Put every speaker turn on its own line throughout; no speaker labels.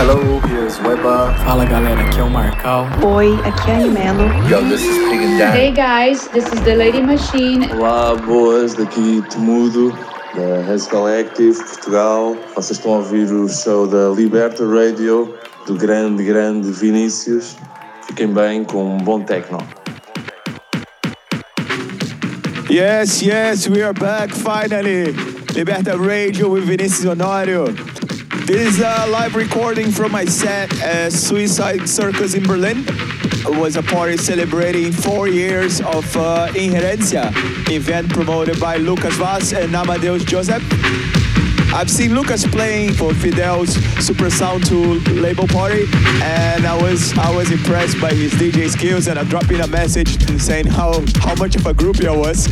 Hello, here's Weber.
Fala galera, aqui é o Marcal.
Oi, aqui é a Animelo.
Yo, this is Pig and Dan.
Hey guys, this is the Lady Machine.
Olá, boas, daqui Temudo, da Res Collective, Portugal. Vocês estão a ouvir o show da Liberta Radio, do grande, grande Vinícius. Fiquem bem com um bom techno.
Yes, yes, we are back finally. Liberta Radio with Vinicius Honorio. This is a live recording from my set at Suicide Circus in Berlin. It was a party celebrating four years of uh, Inherencia, event promoted by Lucas Vaz and Amadeus Joseph. I've seen Lucas playing for Fidel's Super Sound Tool label party, and I was I was impressed by his DJ skills. And I dropped in a message saying how how much of a groupie I was.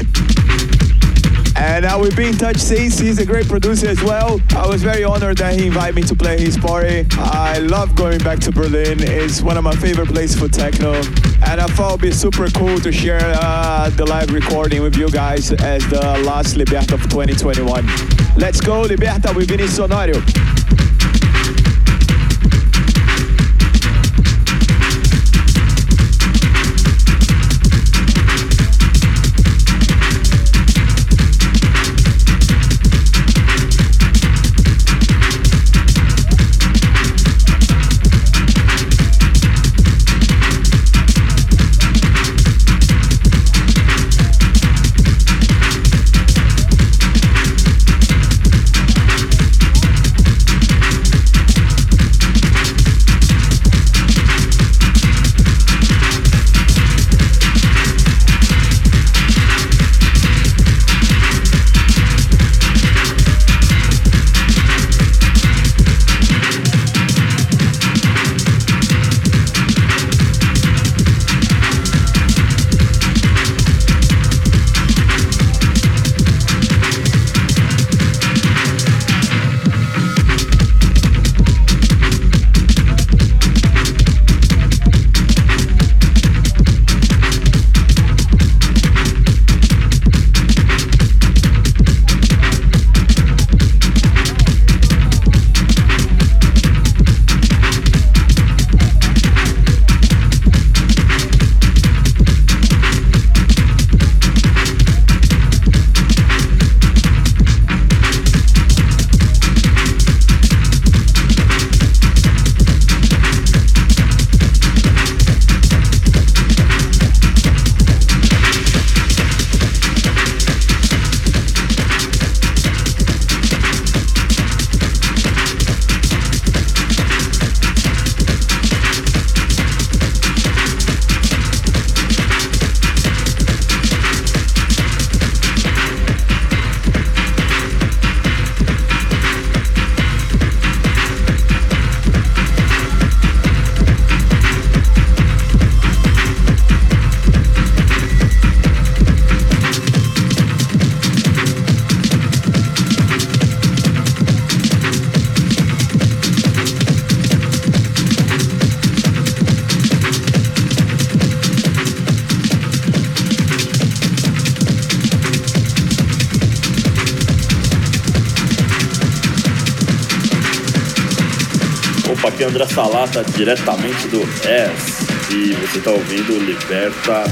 And uh, we've been in touch since. He's a great producer as well. I was very honored that he invited me to play his party. I love going back to Berlin. It's one of my favorite places for techno. And I thought it'd be super cool to share uh, the live recording with you guys as the last Liberta of 2021. Let's go, Liberta with Vinicius Honorio.
Opa, aqui é André Salata, diretamente do S. E você está ouvindo Liberta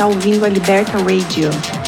está ouvindo a Liberta Radio.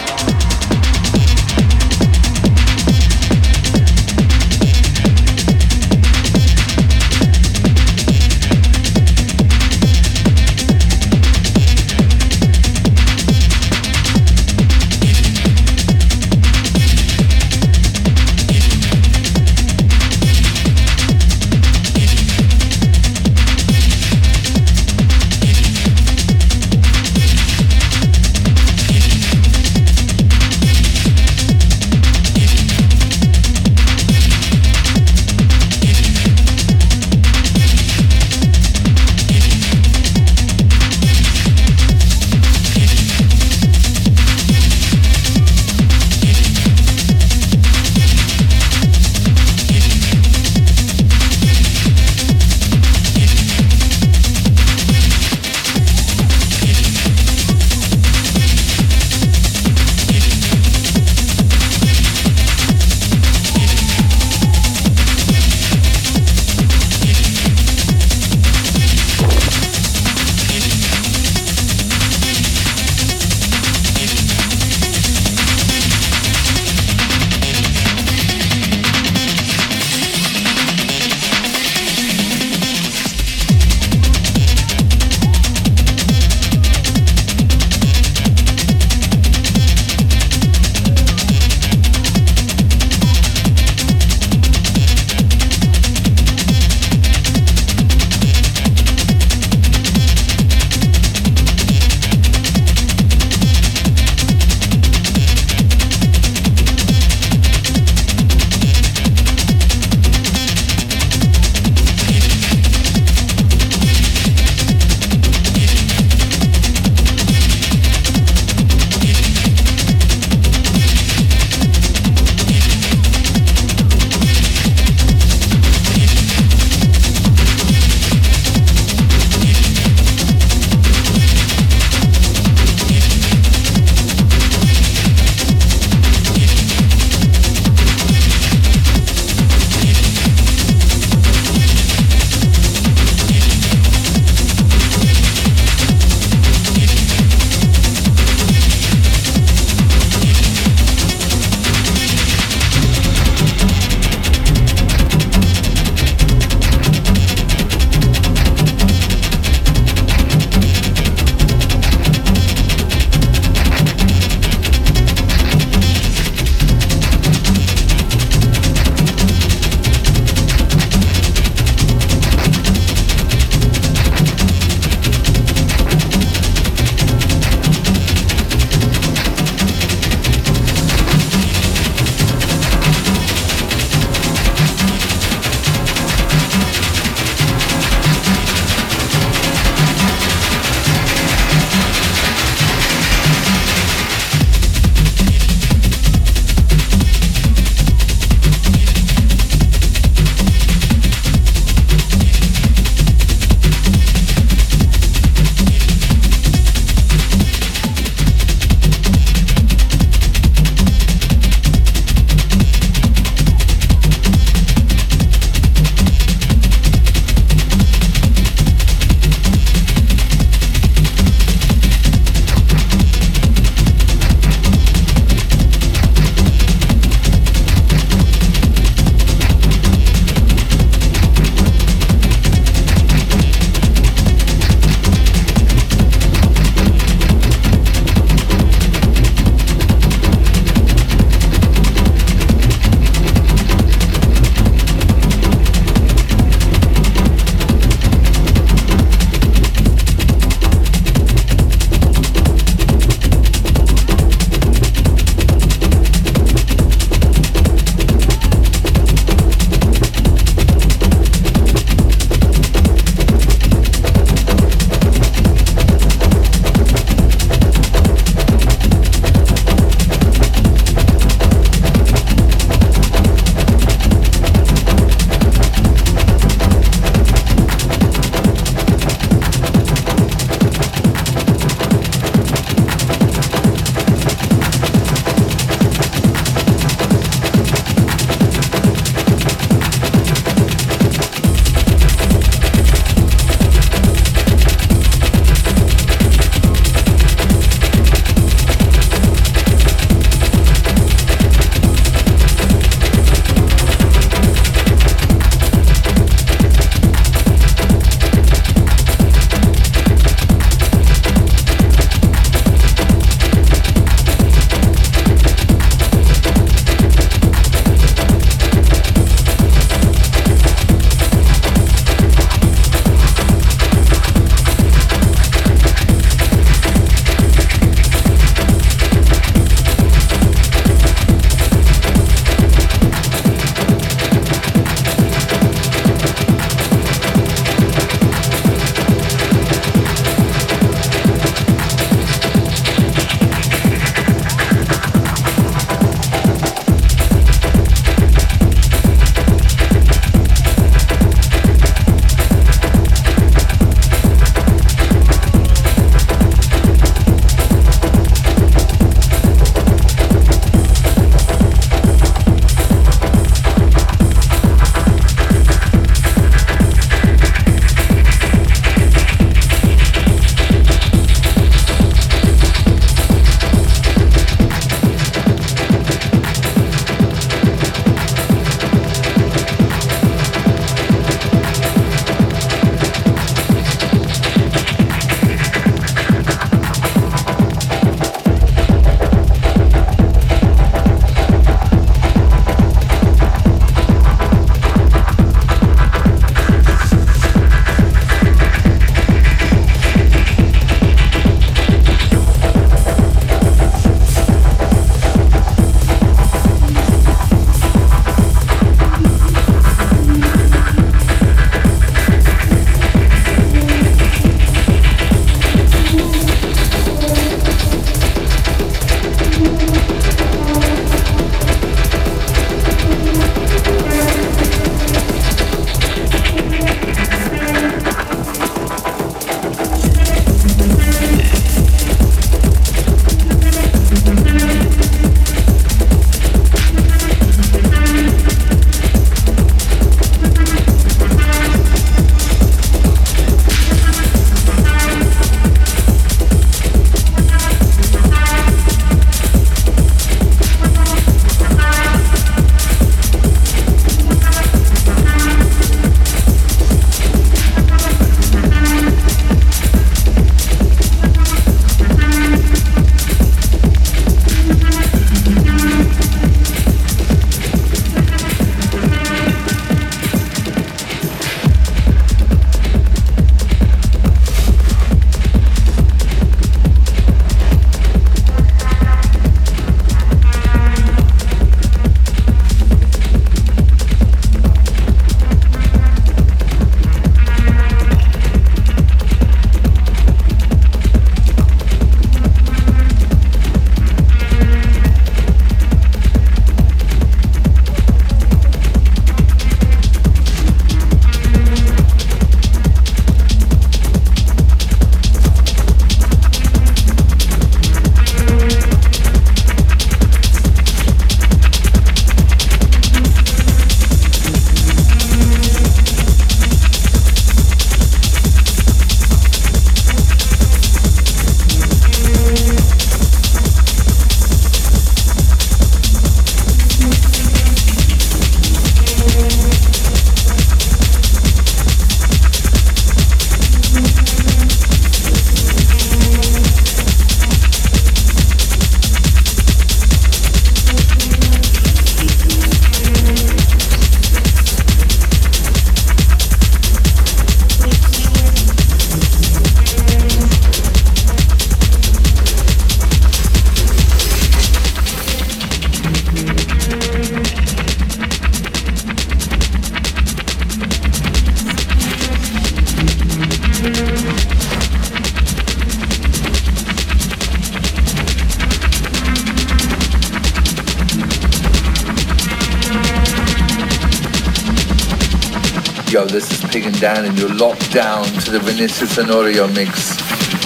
The Vinicius Honorio mix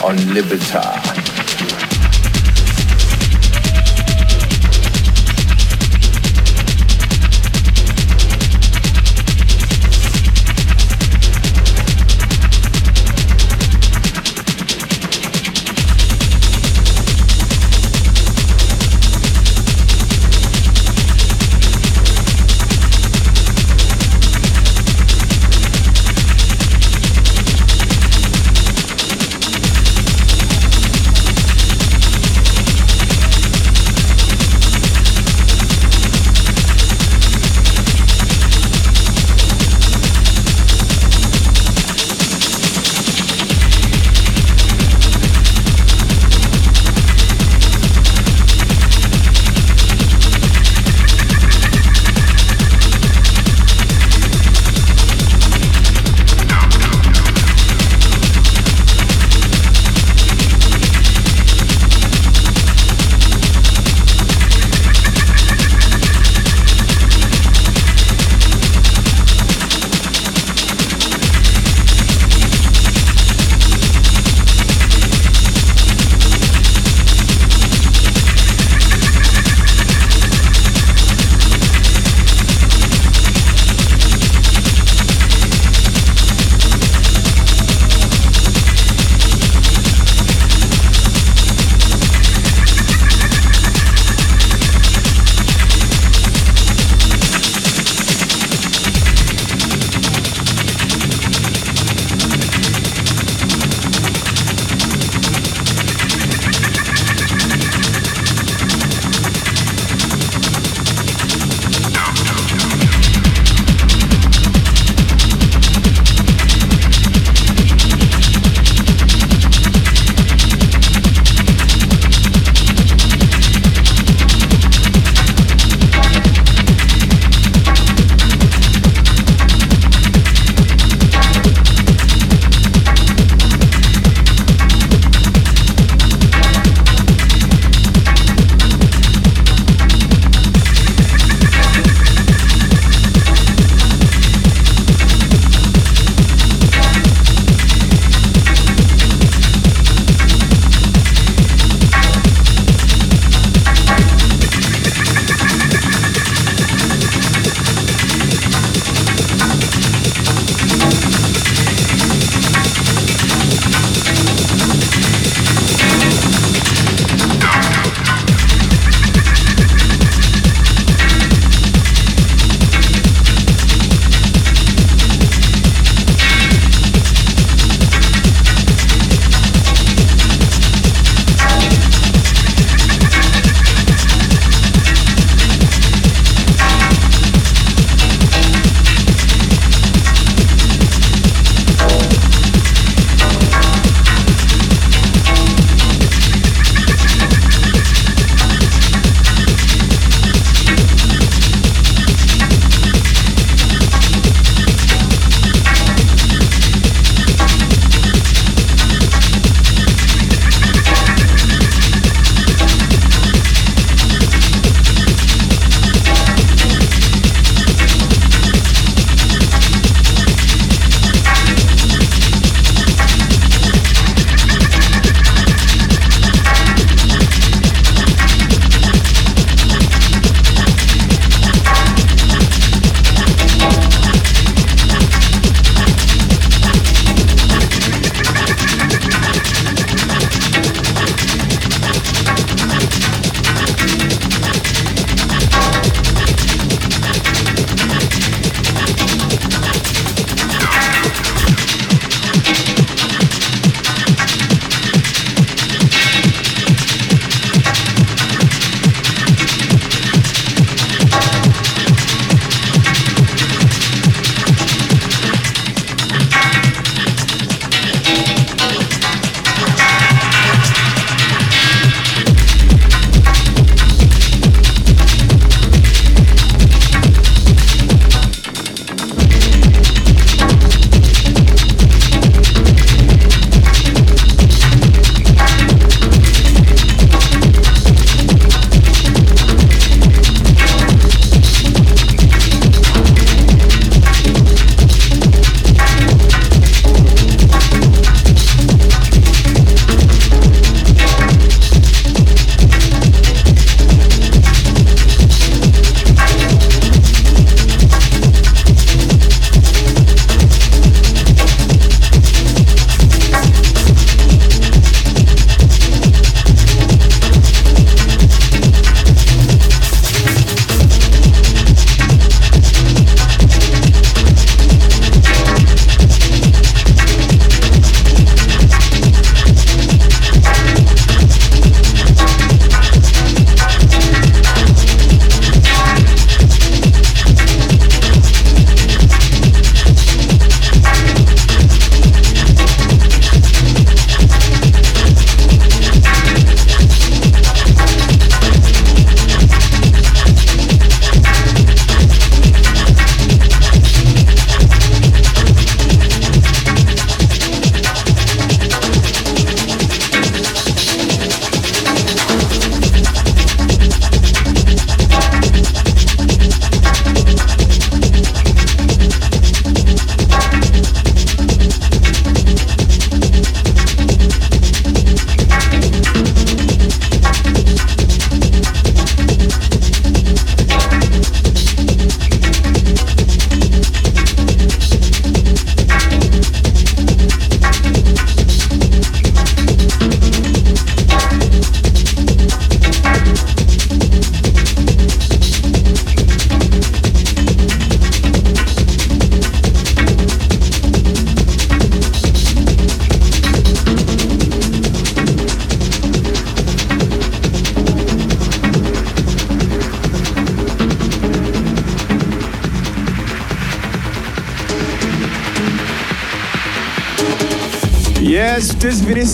on
Liberta.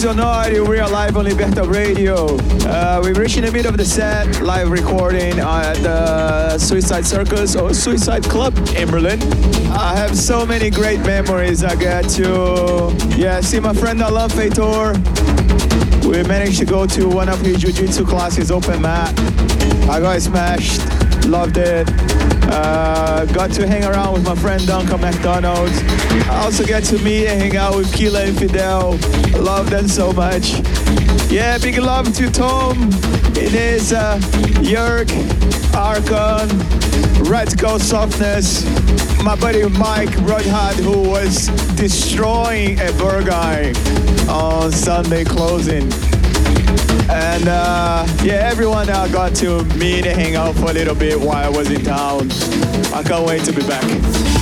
Vinicius We are live on Liberta Radio. Uh, we're reaching the middle of the set, live recording at the Suicide Circus or Suicide Club in Berlin. I have so many great memories. I got to, yeah, see my friend Alain Feitor. We managed to go to one of his jiu-jitsu classes, open mat. I got smashed, loved it. Uh, got to hang around with my friend Duncan McDonald's. I also get to meet and hang out with Kila and Fidel. Love them so much. Yeah, big love to Tom, Inez, uh, Jörg, Archon, Radical Softness, my buddy Mike Rodhard, who was destroying a burger on Sunday closing. And uh, yeah, everyone I got to meet and hang out for a little bit while I was in town. I can't wait to be back.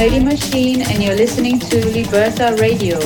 Lady Machine, and you're listening to Liberta Radio.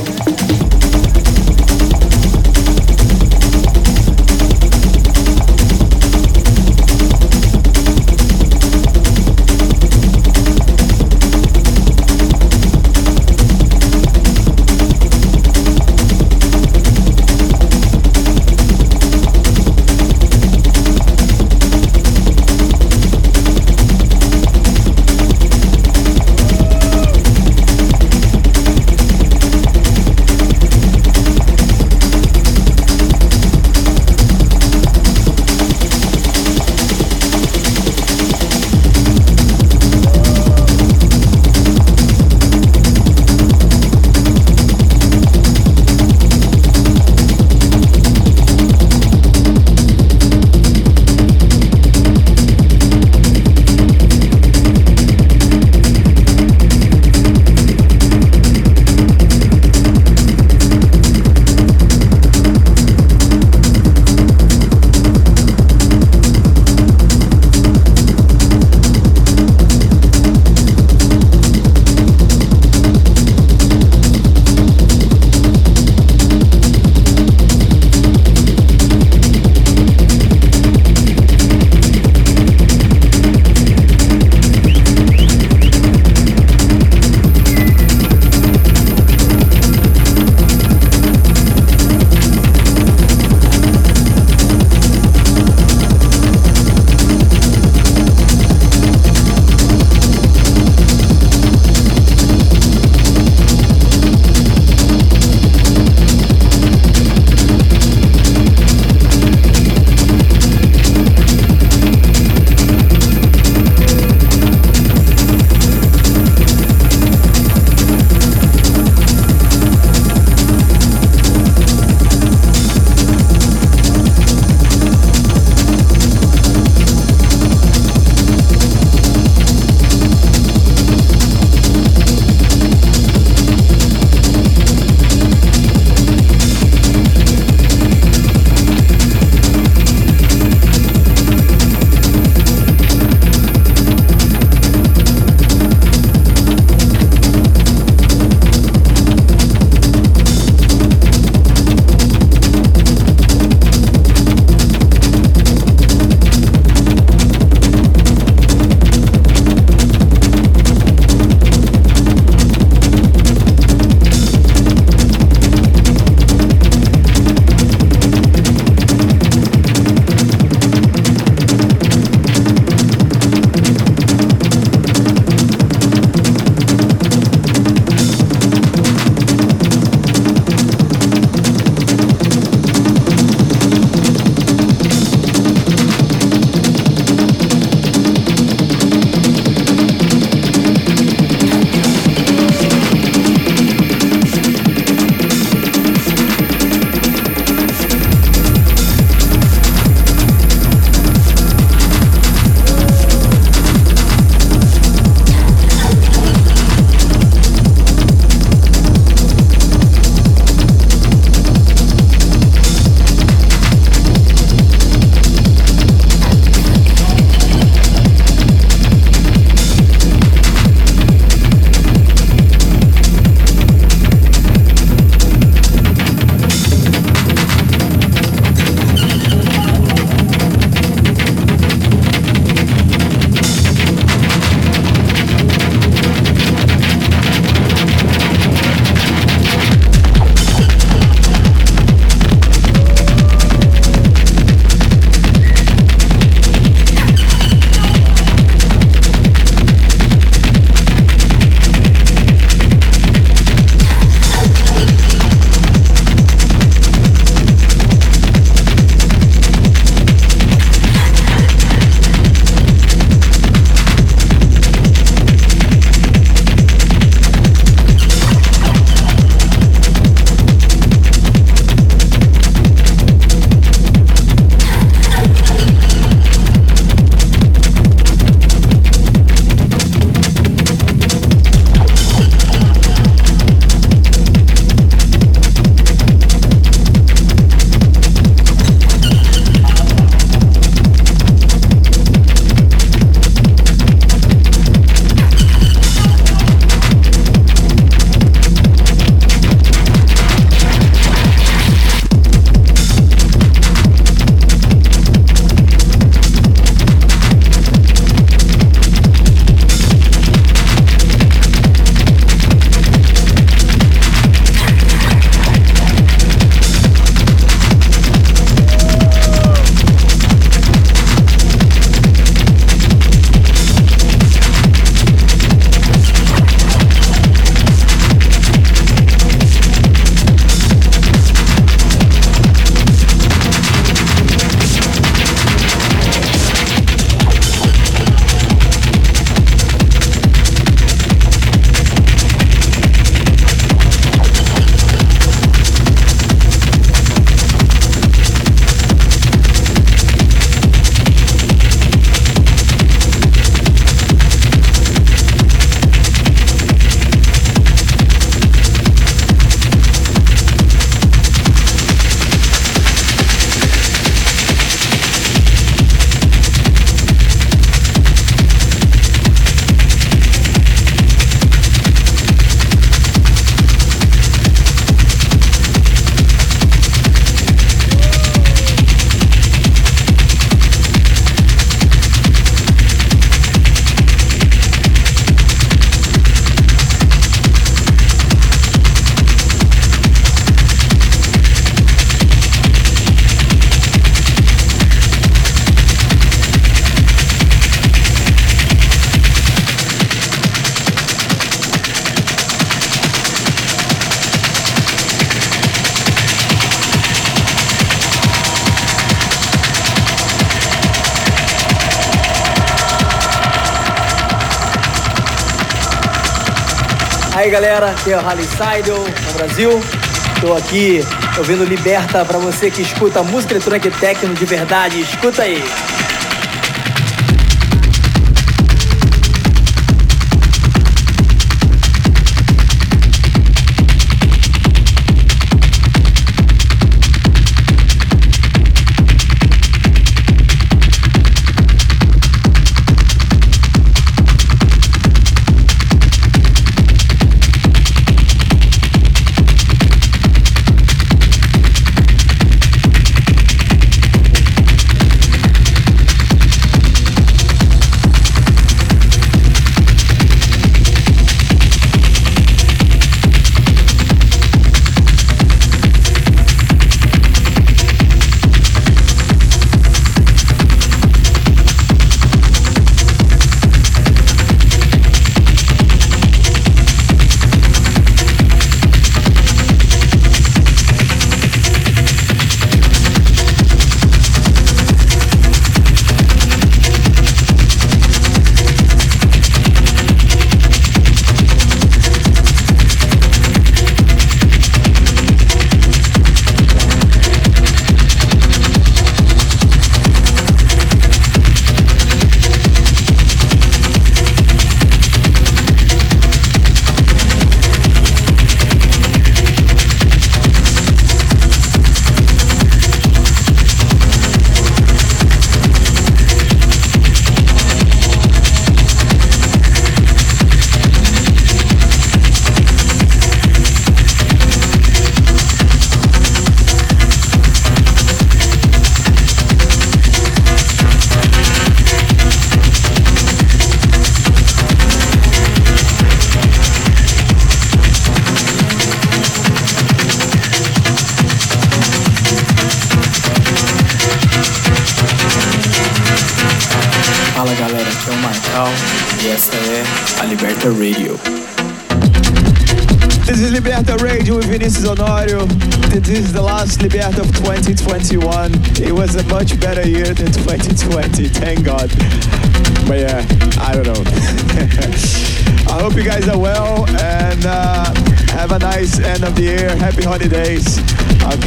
Aí galera, aqui é o Harley Seidel, no Brasil. Estou aqui ouvindo Liberta para você que escuta música eletrônica e techno de verdade. Escuta aí.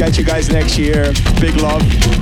Catch you guys next year. Big love.